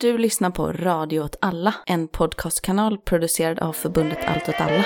Du lyssnar på Radio åt alla, en podcastkanal producerad av förbundet Allt åt alla.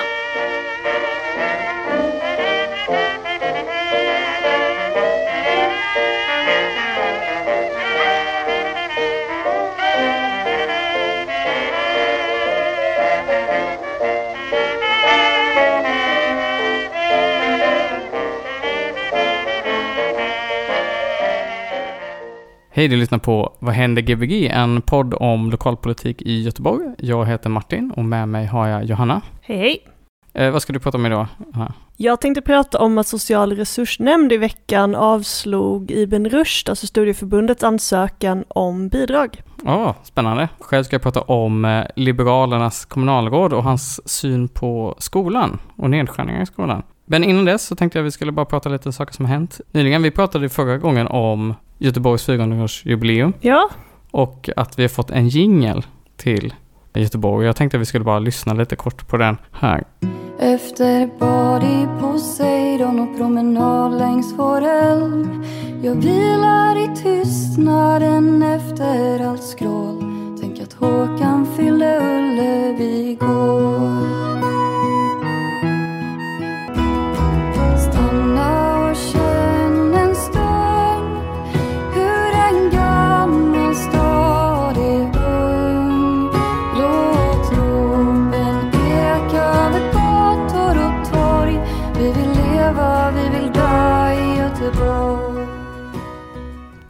Hej, du lyssnar på Vad händer Gbg? En podd om lokalpolitik i Göteborg. Jag heter Martin och med mig har jag Johanna. Hej hej! Eh, vad ska du prata om idag? Johanna? Jag tänkte prata om att Social resursnämnd i veckan avslog Ibn Rushd, alltså studieförbundets ansökan om bidrag. Ja, spännande. Själv ska jag prata om eh, Liberalernas kommunalråd och hans syn på skolan och nedskärningar i skolan. Men innan dess så tänkte jag att vi skulle bara prata lite saker som har hänt nyligen. Vi pratade förra gången om Göteborgs 400-årsjubileum Ja, och att vi har fått en jingel till Göteborg. Jag tänkte att vi skulle bara lyssna lite kort på den här. Efter bad i Poseidon och promenad längs vår älv Jag vilar i tystnaden efter allt skrål Tänk att Håkan fyllde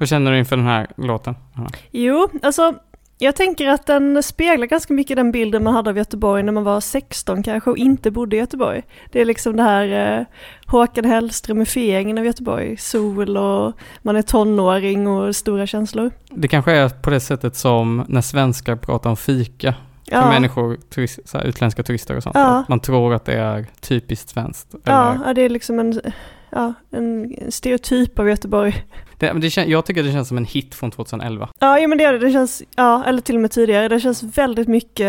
Vad känner du inför den här låten? Jo, alltså jag tänker att den speglar ganska mycket den bilden man hade av Göteborg när man var 16 kanske och inte bodde i Göteborg. Det är liksom det här eh, Håkan Hellströmifieringen av Göteborg, sol och man är tonåring och stora känslor. Det kanske är på det sättet som när svenskar pratar om fika för Ja, människor, turist, så här, utländska turister och sånt. Ja. Man tror att det är typiskt svenskt. ja, Eller, ja, det är liksom en, ja, en stereotyp av Göteborg. Det, men det, jag tycker det känns som en hit från 2011. Ja, jo, men det gör det. Det känns, ja, eller till och med tidigare. Det känns väldigt mycket,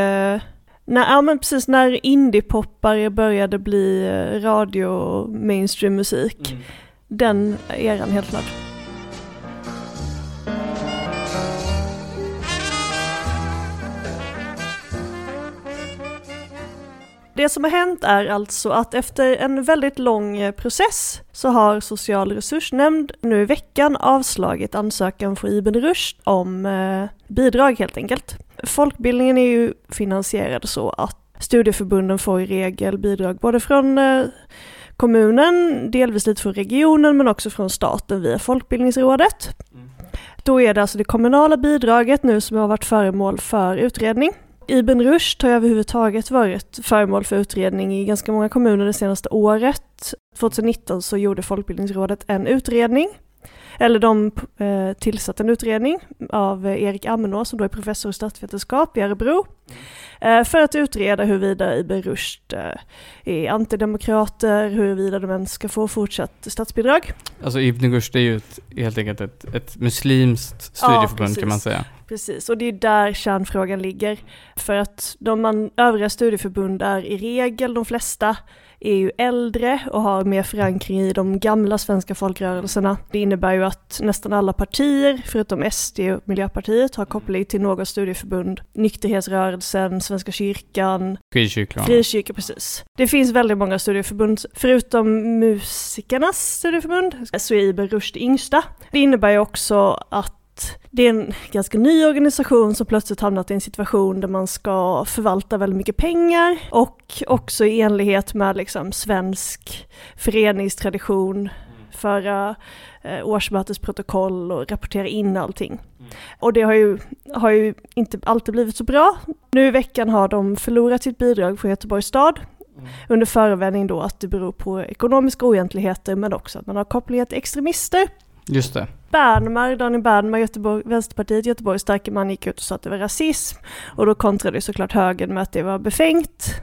när, ja men precis när indiepoppare började bli eh, radio och mainstream musik. Den eran helt klart. Det som har hänt är alltså att efter en väldigt lång eh, process så har Social resursnämnd nu i veckan avslagit ansökan från Ibn Rushd om eh, bidrag helt enkelt. Folkbildningen är ju finansierad så att studieförbunden får i regel bidrag både från eh, kommunen, delvis lite från regionen men också från staten via Folkbildningsrådet. Då är det alltså det kommunala bidraget nu som har varit föremål för utredning. Ibn Rushd har överhuvudtaget varit föremål för utredning i ganska många kommuner det senaste året. 2019 så gjorde Folkbildningsrådet en utredning, eller de eh, tillsatte en utredning av Erik Ammenå som då är professor i statsvetenskap i Örebro eh, för att utreda huruvida Ibn Rushd eh, är antidemokrater, huruvida de ens ska få fortsatt statsbidrag. Alltså Ibn Rushd är ju ett, helt enkelt ett, ett muslimskt studieförbund kan man säga. Precis, och det är där kärnfrågan ligger. För att de man, övriga studieförbund är i regel, de flesta, är ju äldre och har mer förankring i de gamla svenska folkrörelserna. Det innebär ju att nästan alla partier, förutom SD och Miljöpartiet, har koppling till något studieförbund. Nykterhetsrörelsen, Svenska kyrkan, Frikyrkan. Frikyrka, precis. Det finns väldigt många studieförbund, förutom musikernas studieförbund, så är Ibn Rushd det yngsta. Det innebär ju också att det är en ganska ny organisation som plötsligt hamnat i en situation där man ska förvalta väldigt mycket pengar och också i enlighet med liksom svensk föreningstradition föra eh, årsmötesprotokoll och rapportera in allting. Och det har ju, har ju inte alltid blivit så bra. Nu i veckan har de förlorat sitt bidrag från Göteborgs stad under förevändning då att det beror på ekonomiska oegentligheter men också att man har kopplingar till extremister. Just det. Bernmar, Daniel Bernmar, Göteborg, Vänsterpartiet, Göteborgs starke man gick ut och sa att det var rasism och då kontrade såklart högern med att det var befängt.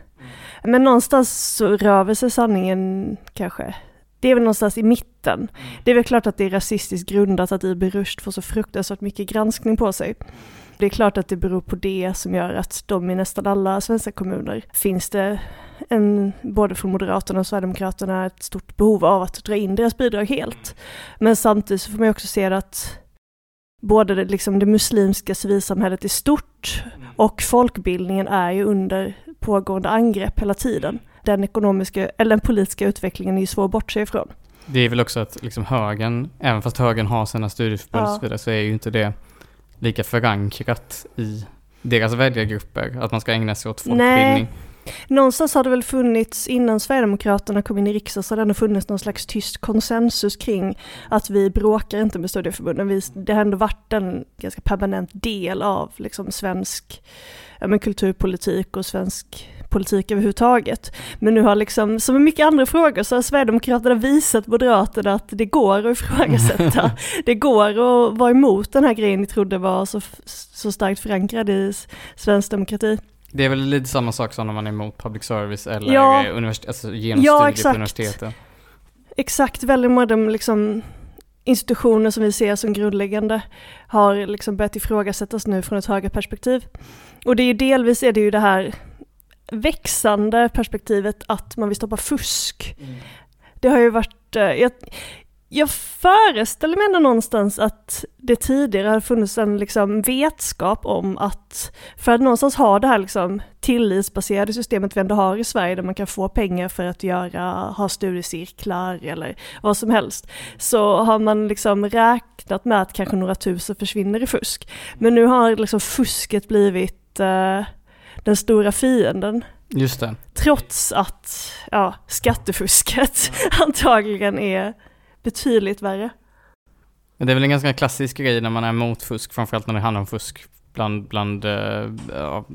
Men någonstans så rör sig sanningen kanske det är väl någonstans i mitten. Det är väl klart att det är rasistiskt grundat att Ibn Rushd får så fruktansvärt mycket granskning på sig. Det är klart att det beror på det som gör att de i nästan alla svenska kommuner finns det en, både från Moderaterna och Sverigedemokraterna ett stort behov av att dra in deras bidrag helt. Men samtidigt så får man också se att både det, liksom det muslimska civilsamhället i stort och folkbildningen är ju under pågående angrepp hela tiden. Den ekonomiska, eller den politiska utvecklingen är ju svår att bortse ifrån. Det är väl också att liksom högern, även fast högern har sina studieförbund och så vidare, så är ju inte det lika förankrat i deras väljargrupper, att man ska ägna sig åt folkbildning. Nej, Någonstans har det väl funnits, innan Sverigedemokraterna kom in i riksdagen, så har det ändå funnits någon slags tyst konsensus kring att vi bråkar inte med studieförbunden. Vi, det har ändå varit en ganska permanent del av liksom svensk ja, men kulturpolitik och svensk politik överhuvudtaget. Men nu har liksom, som med mycket andra frågor, så har Sverigedemokraterna visat Moderaterna att det går att ifrågasätta. det går att vara emot den här grejen ni trodde var så, så starkt förankrad i svensk demokrati. Det är väl lite samma sak som när man är emot public service eller Ja. universitet, alltså genom Ja, exakt. på universiteten. Exakt, väldigt många av de liksom institutioner som vi ser som grundläggande har liksom börjat ifrågasättas nu från ett högre perspektiv. Och det är ju delvis är det ju det här växande perspektivet att man vill stoppa fusk. Det har ju varit, eh, jag, jag föreställer mig ändå någonstans att det tidigare har funnits en liksom vetskap om att för att någonstans ha det här liksom tillitsbaserade systemet vi ändå har i Sverige där man kan få pengar för att göra, ha studiecirklar eller vad som helst, så har man liksom räknat med att kanske några tusen försvinner i fusk. Men nu har liksom fusket blivit eh, den stora fienden. Just det. Trots att ja, skattefusket antagligen är betydligt värre. Men det är väl en ganska klassisk grej när man är emot fusk, framförallt när det handlar om fusk bland, bland uh, ja,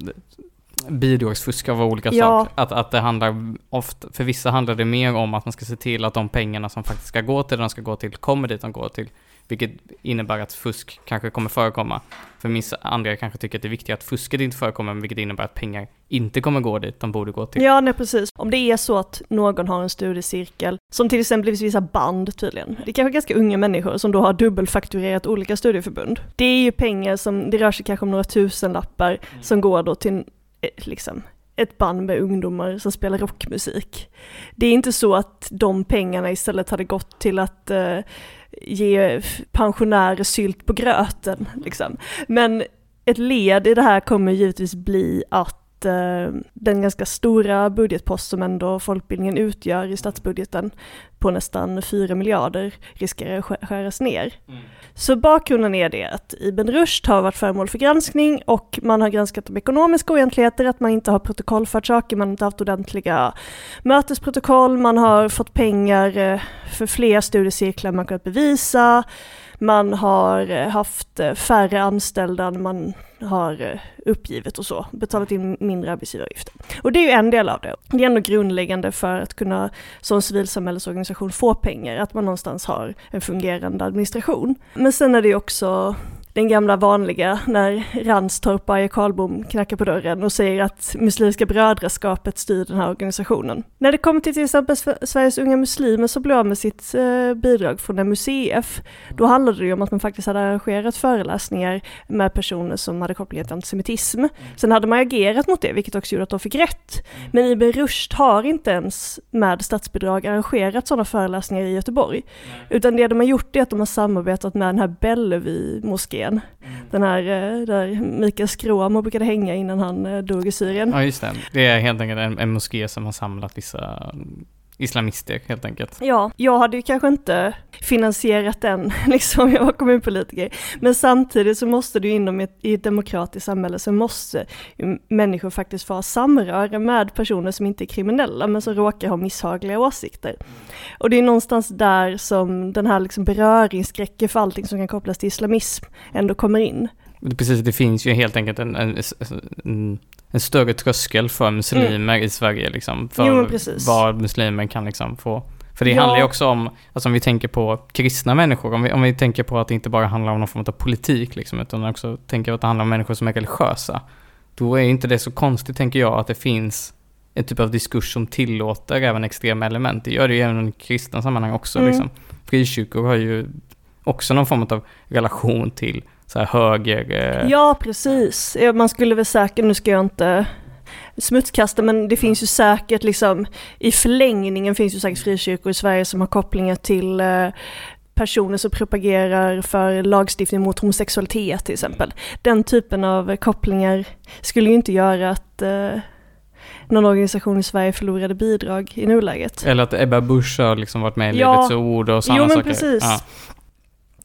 bidragsfusk av olika Ja. saker. Att, att det handlar ofta, för vissa handlar det mer om att man ska se till att de pengarna som faktiskt ska gå till det de ska gå till, kommer dit de går till. Vilket innebär att fusk kanske kommer förekomma. För vissa andra kanske tycker att det är viktigt att fusket inte förekommer, vilket innebär att pengar inte kommer gå dit de borde gå till. Ja, nej precis. Om det är så att någon har en studiecirkel, som till exempel vissa band tydligen, det är kanske ganska unga människor som då har dubbelfakturerat olika studieförbund. Det är ju pengar som, det rör sig kanske om några tusenlappar som går då till eh, liksom ett band med ungdomar som spelar rockmusik. Det är inte så att de pengarna istället hade gått till att eh, ge pensionärer sylt på gröten. Liksom. Men ett led i det här kommer givetvis bli att eh, den ganska stora budgetpost som ändå folkbildningen utgör i statsbudgeten på nästan 4 miljarder riskerar att skär- skäras ner. Så bakgrunden är det att Ibn Rushd har varit föremål för granskning och man har granskat de ekonomiska oegentligheter, att man inte har protokollfört saker, man har inte haft ordentliga mötesprotokoll, man har fått pengar eh, för fler studiecirklar man kunnat bevisa, man har eh, haft eh, färre anställda än man har eh, uppgivit och så, betalat in mindre arbetsgivaravgifter. Och det är ju en del av det. Det är ändå grundläggande för att kunna som civilsamhällesorganisation få pengar, att man någonstans har en fungerande administration. Men sen är det ju också den gamla vanliga när Ranstorp och Arje Karlbom knackar på dörren och säger att Muslimska brödraskapet styr den här organisationen. När det kommer till till exempel Sve- Sveriges unga muslimer så blev av med sitt eh, bidrag från MUCF, då handlade det ju om att man faktiskt hade arrangerat föreläsningar med personer som hade kopplingar till antisemitism. Sen hade man agerat mot det, vilket också gjorde att de fick rätt. Men Ibn Rushd har inte ens med statsbidrag arrangerat sådana föreläsningar i Göteborg. Utan det de har gjort är att de har samarbetat med den här Bellevue-moskén. Den här eh, där Mikael Skråmo brukade hänga innan han eh, dog i Syrien. Ja, just det. Det är helt enkelt en, en moské som har samlat vissa islamister, helt enkelt. Ja, jag hade ju kanske inte finansierat den, liksom jag var kommunpolitiker. Men samtidigt så måste du inom ett, i ett demokratiskt samhälle så måste människor faktiskt få ha samröre med personer som inte är kriminella men som råkar ha misshagliga åsikter. Och det är någonstans där som den här liksom beröringsskräcken för allting som kan kopplas till islamism ändå kommer in. Det- Precis, det finns ju helt enkelt en, en, en, en större tröskel för muslimer i Sverige liksom. För Mm. Jo, vad muslimer kan liksom få. För det Ja. handlar ju också om, alltså om vi tänker på kristna människor, om vi, om vi tänker på att det inte bara handlar om någon form av politik liksom, utan också tänker att det handlar om människor som är religiösa. Då är inte det så konstigt, tänker jag, att det finns en typ av diskurs som tillåter även extrema element. Det gör det ju även i kristna sammanhang också. Mm. Liksom. Frikyrkor har ju också någon form av relation till så här höger... Eh, Ja, precis. Man skulle väl säkert, nu ska jag inte smutskasta, men det finns ju säkert liksom, i förlängningen finns ju säkert frikyrkor i Sverige som har kopplingar till eh, personer som propagerar för lagstiftning mot homosexualitet till exempel. Den typen av kopplingar skulle ju inte göra att eh, någon organisation i Sverige förlorade bidrag i nuläget. Eller att Ebba Busch har liksom varit med i Ja. Livets Ord och sådana Jo, men saker. precis. Ja.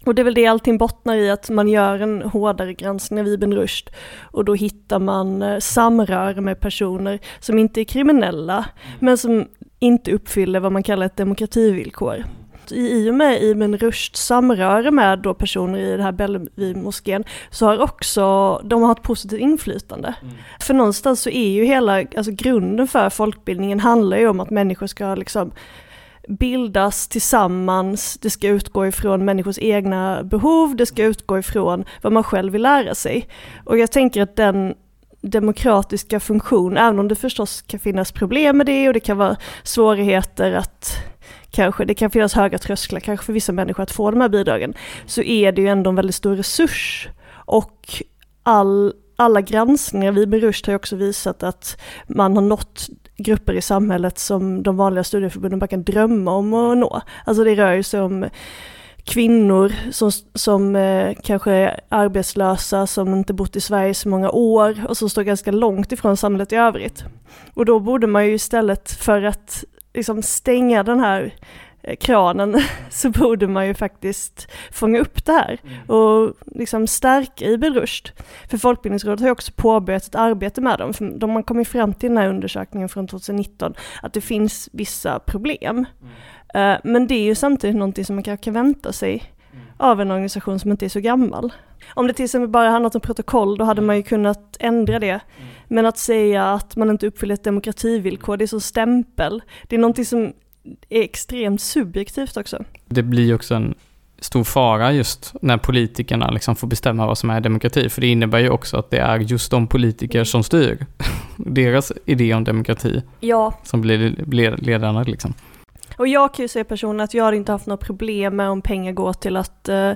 Och det är väl det allting bottnar i, att man gör en hårdare granskning av Ibn Rushd och då hittar man eh, samröre med personer som inte är kriminella, men som inte uppfyller vad man kallar ett demokrativillkor. I, I och med Ibn Rushds samröre med då personer i den här Bellevue-moskén så har också de har ett positivt inflytande. För någonstans så är ju hela, alltså grunden för folkbildningen handlar ju om att människor ska liksom bildas tillsammans, det ska utgå ifrån människors egna behov, det ska utgå ifrån vad man själv vill lära sig. Och jag tänker att den demokratiska funktion, även om det förstås kan finnas problem med det och det kan vara svårigheter att kanske, det kan finnas höga trösklar kanske för vissa människor att få de här bidragen, så är det ju ändå en väldigt stor resurs. Och all, alla granskningar vi med Rush har ju också visat att man har nått grupper i samhället som de vanliga studieförbunden bara kan drömma om att nå. Alltså det rör ju sig om kvinnor som, som eh, kanske är arbetslösa, som inte bott i Sverige så många år och som står ganska långt ifrån samhället i övrigt. Och då borde man ju istället för att liksom stänga den här kranen så borde man ju faktiskt fånga upp det här och liksom stärka Ibn Rushd. För Folkbildningsrådet har ju också påbörjat ett arbete med dem. För de har kommit fram till den här undersökningen från 2019 att det finns vissa problem. Eh, Men det är ju samtidigt någonting som man kanske kan vänta sig av en organisation som inte är så gammal. Om det till exempel bara handlat om protokoll, då hade man ju kunnat ändra det. Men att säga att man inte uppfyller ett demokrativillkor, det är så stämpel. Det är någonting som är extremt subjektivt också. Det blir också en stor fara just när politikerna liksom får bestämma vad som är demokrati. För det innebär ju också att det är just de politiker som styr. Deras idé om demokrati Ja, som blir, blir ledande liksom. Och jag kan ju säga personligen att jag har inte haft några problem med om pengar går till att eh,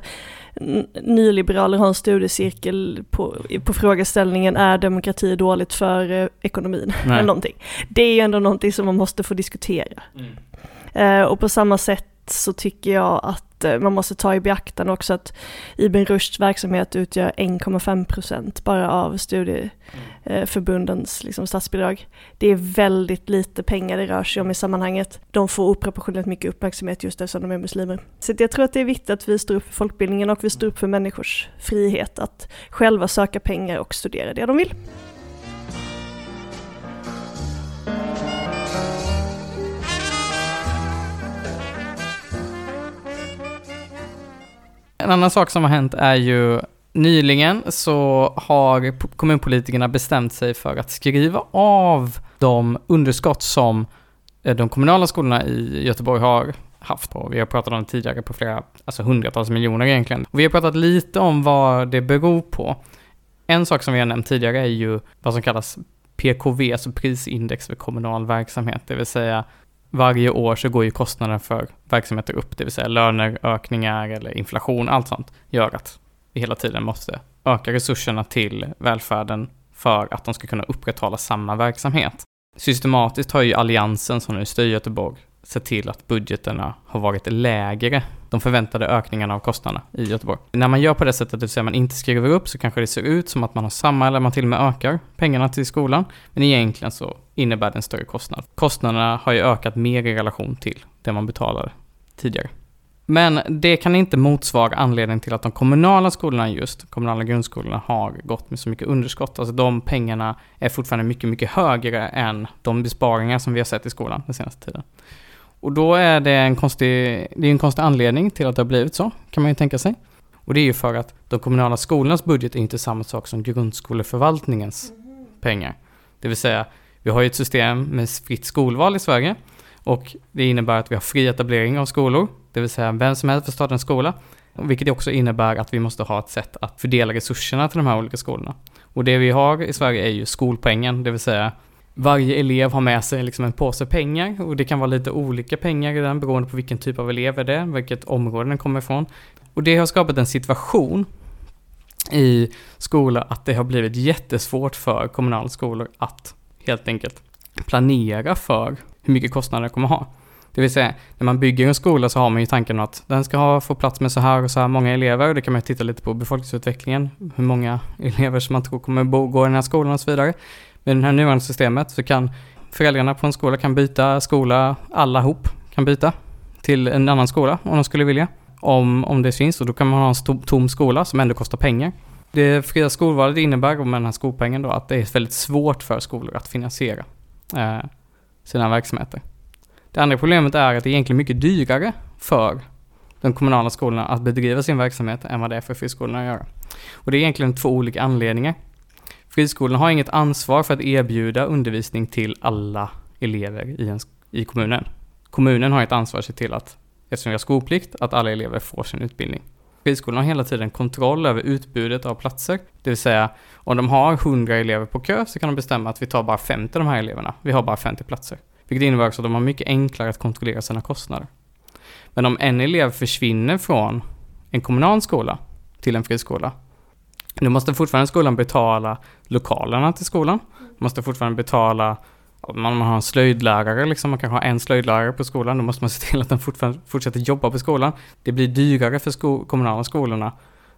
nyliberaler har en studiecirkel på, på frågeställningen är demokrati dåligt för eh, ekonomin? Eller någonting. Det är ju ändå någonting som man måste få diskutera. Eh, och på samma sätt så tycker jag att eh, man måste ta i beaktande också att Ibn Rushds verksamhet utgör 1,5 procent bara av studieförbundens eh, liksom, statsbidrag. Det är väldigt lite pengar det rör sig om i sammanhanget. De får oproportionerligt mycket uppmärksamhet just eftersom de är muslimer. Så jag tror att det är viktigt att vi står upp för folkbildningen och vi står upp för människors frihet att själva söka pengar och studera det de vill. En annan sak som har hänt är ju nyligen så har kommunpolitikerna bestämt sig för att skriva av de underskott som eh, de kommunala skolorna i Göteborg har haft. Och vi har pratat om det tidigare på flera, alltså hundratals miljoner egentligen. Och vi har pratat lite om vad det beror på. En sak som vi har nämnt tidigare är ju vad som kallas PKV, alltså prisindex för kommunal verksamhet, det vill säga varje år så går ju kostnaden för verksamheter upp, det vill säga löner, ökningar eller inflation, allt sånt gör att vi hela tiden måste öka resurserna till välfärden för att de ska kunna upprätthålla samma verksamhet. Systematiskt har ju Alliansen, som nu styr Göteborg, sett till att budgeterna har varit lägre, de förväntade ökningarna av kostnaderna i Göteborg. När man gör på det sättet, det vill säga man inte skriver upp, så kanske det ser ut som att man har samma eller man till och med ökar pengarna till skolan. Men egentligen så innebär det en större kostnad. Kostnaderna har ju ökat mer i relation till det man betalade tidigare. Men det kan inte motsvara anledningen till att de kommunala skolorna just, kommunala grundskolorna, har gått med så mycket underskott. Alltså de pengarna är fortfarande mycket, mycket högre än de besparingar som vi har sett i skolan den senaste tiden. Och då är det en konstig, det är en konstig anledning till att det har blivit så, kan man ju tänka sig. Och det är ju för att de kommunala skolornas budget är inte samma sak som grundskoleförvaltningens pengar. Det vill säga, vi har ju ett system med fritt skolval i Sverige och det innebär att vi har fri etablering av skolor, det vill säga vem som helst får starta en skola. Vilket också innebär att vi måste ha ett sätt att fördela resurserna till de här olika skolorna. Och det vi har i Sverige är ju skolpengen, det vill säga varje elev har med sig liksom en påse pengar och det kan vara lite olika pengar i den beroende på vilken typ av elev det är, vilket område den kommer ifrån. Och det har skapat en situation i skolor att det har blivit jättesvårt för kommunala skolor att helt enkelt planera för hur mycket kostnader de kommer ha. Det vill säga, när man bygger en skola så har man ju tanken att den ska ha, få plats med så här och så här många elever. Det kan man ju titta lite på befolkningsutvecklingen, hur många elever som man tror kommer bo, gå i den här skolan och så vidare. Med det här nuvarande systemet så kan föräldrarna på en skola kan byta skola, alla ihop kan byta till en annan skola om de skulle vilja. Om, om det finns och då kan man ha en tom, tom skola som ändå kostar pengar. Det fria skolvalet innebär med den här skolpengen då att det är väldigt svårt för skolor att finansiera eh, sina verksamheter. Det andra problemet är att det är egentligen mycket dyrare för de kommunala skolorna att bedriva sin verksamhet än vad det är för friskolorna att göra. Och det är egentligen två olika anledningar. Friskolorna har inget ansvar för att erbjuda undervisning till alla elever i, en, i kommunen. Kommunen har ett ansvar att se till att, eftersom vi har skolplikt, att alla elever får sin utbildning. Friskolorna har hela tiden kontroll över utbudet av platser. Det vill säga, om de har 100 elever på kö så kan de bestämma att vi tar bara 50 av de här eleverna. Vi har bara 50 platser. Vilket innebär också att de har mycket enklare att kontrollera sina kostnader. Men om en elev försvinner från en kommunal skola till en friskola, då måste fortfarande skolan betala lokalerna till skolan. Måste fortfarande betala om man har en slöjdlärare, liksom, man kanske har en slöjdlärare på skolan, då måste man se till att den fortsätter jobba på skolan. Det blir dyrare för sko kommunala skolorna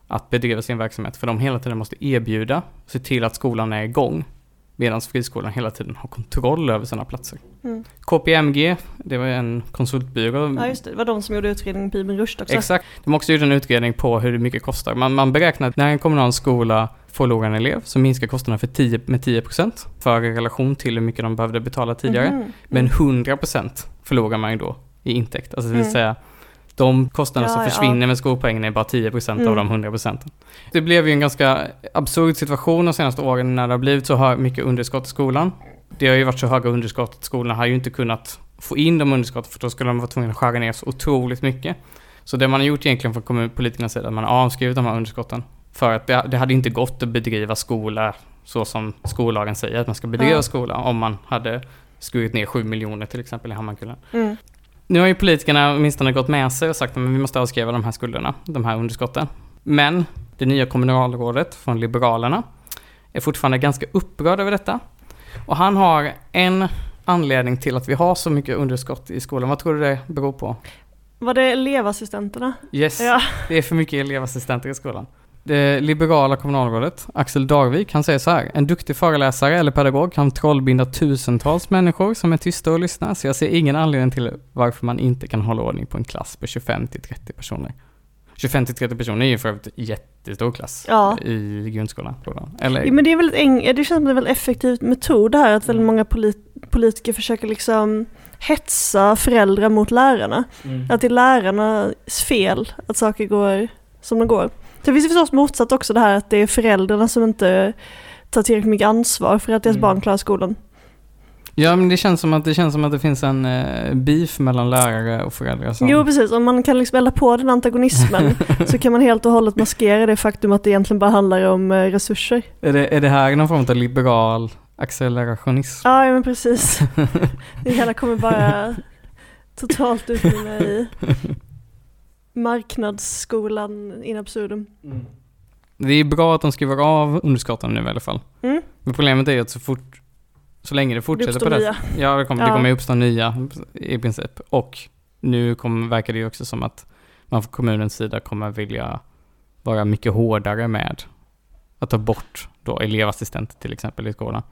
att bedriva sin verksamhet, för de hela tiden måste erbjuda, se till att skolan är igång. Medan friskolan hela tiden har kontroll över sina platser. Mm. KPMG, det var en konsultbyrå. Ja just det, det var de som gjorde utredningen på Ibn Rushd också. Exakt, de har också gjort en utredning på hur mycket det kostar. Man, man beräknar att när en kommunal skola förlorar en elev så minskar kostnaderna för 10, med 10% för i relation till hur mycket de behövde betala tidigare. Mm. Men 100% förlorar man ju då i intäkt. Alltså det vill mm. De kostnader ja, som försvinner ja. med skolpengen är bara 10% mm. av de 100%. Det blev ju en ganska absurd situation de senaste åren när det har blivit så mycket underskott i skolan. Det har ju varit så höga underskott att skolorna har ju inte kunnat få in de underskotten för då skulle de vara tvungna att skära ner så otroligt mycket. Så det man har gjort egentligen från kommunpolitikernas sida, man har avskrivit de här underskotten. För att det, det hade inte gått att bedriva skola så som skollagen säger att man ska bedriva ja. skola om man hade skurit ner 7 miljoner till exempel i Hammarkullen. Mm. Nu har ju politikerna åtminstone gått med sig och sagt att vi måste avskriva de här skulderna, de här underskotten. Men det nya kommunalrådet från Liberalerna är fortfarande ganska upprörd över detta. Och han har en anledning till att vi har så mycket underskott i skolan. Vad tror du det beror på? Var det elevassistenterna? Yes, ja. det är för mycket elevassistenter i skolan. Det liberala kommunalrådet, Axel Darvik, han säger så här. En duktig föreläsare eller pedagog kan trollbinda tusentals människor som är tysta och lyssnar, så jag ser ingen anledning till varför man inte kan hålla ordning på en klass på 25 till 30 personer. 25 till 30 personer är ju för övrigt jättestor klass ja. i grundskolan. Eller? Ja, men det är väldigt eng- det känns som en väldigt effektiv metod det här att väldigt många polit- politiker försöker liksom hetsa föräldrar mot lärarna. Mm. Att det är lärarnas fel att saker går som de går. Sen finns det förstås motsatt också det här att det är föräldrarna som inte tar tillräckligt mycket ansvar för att deras mm. barn klarar skolan. Ja, men det känns som att det, känns som att det finns en eh, beef mellan lärare och föräldrar. Som... Jo, precis. Om man kan liksom elda på den antagonismen så kan man helt och hållet maskera det faktum att det egentligen bara handlar om eh, resurser. Är det, är det här någon form av liberal accelerationism? Ja, ja men precis. det hela kommer bara totalt utmynna i marknadsskolan in absurdum. Mm. Det är bra att de skriver av underskotten nu i alla fall. Mm. Men problemet är ju att så fort, så länge det fortsätter det på det. Ja, det kommer, ja. det kommer uppstå nya i princip. Och nu kommer, verkar det ju också som att man från kommunens sida kommer vilja vara mycket hårdare med att ta bort då elevassistenter till exempel i skolan.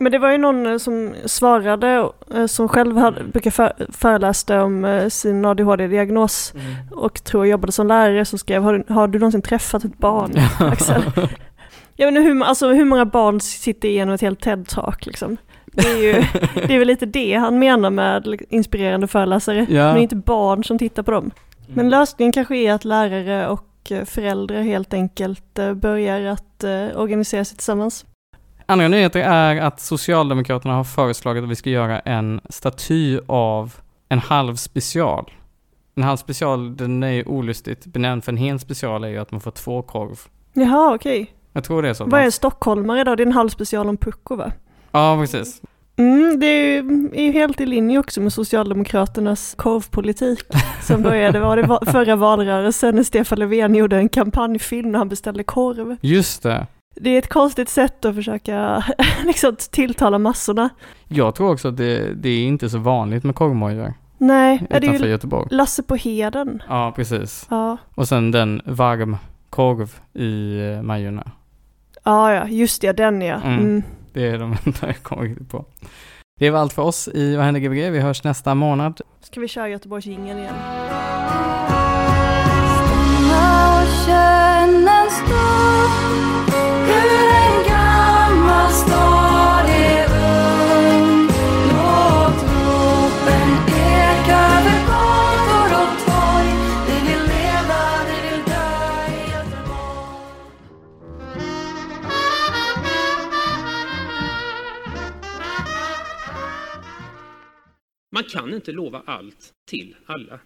Men det var ju någon eh, som svarade, eh, som själv hade, brukar för, föreläste om eh, sin ADHD-diagnos mm. och tror jag jobbade som lärare som skrev, har du, har du någonsin träffat ett barn, Axel? Jag vet inte hur, alltså, hur många barn sitter igenom ett helt TED-talk liksom? Det är ju det är väl lite det han menar med inspirerande föreläsare, ja. men inte barn som tittar på dem. Men mm. lösningen kanske är att lärare och föräldrar helt enkelt börjar att organisera sig tillsammans. Andra nyheter är att Socialdemokraterna har föreslagit att vi ska göra en staty av en halv special. En halv special, den är ju olustigt benämnd, för en hel special är ju att man får två korv. Jaha, okej. Okay. Jag tror det är så. Vad är stockholmare då? Det är en halv special om pucko va? Ja, precis. Mm, det är ju helt i linje också med Socialdemokraternas korvpolitik som började var det förra valrörelsen när Stefan Löfven gjorde en kampanjfilm när han beställde korv. Just det det är ett konstigt sätt att försöka liksom, tilltala massorna. Jag tror också att det, det är inte så vanligt med korvmojor. Nej, är det utanför ju Göteborg. Lasse på Heden. Ja, precis. Ja. Och sen den varm korv i eh, Majorna. ja, ja, just det, den ja. Mm. Mm. Det är de enda jag kommer riktigt på. Det var allt för oss i Vad händer Gbg? Vi hörs nästa månad. Ska vi köra Göteborgsjingeln igen? Man kan inte lova allt till alla.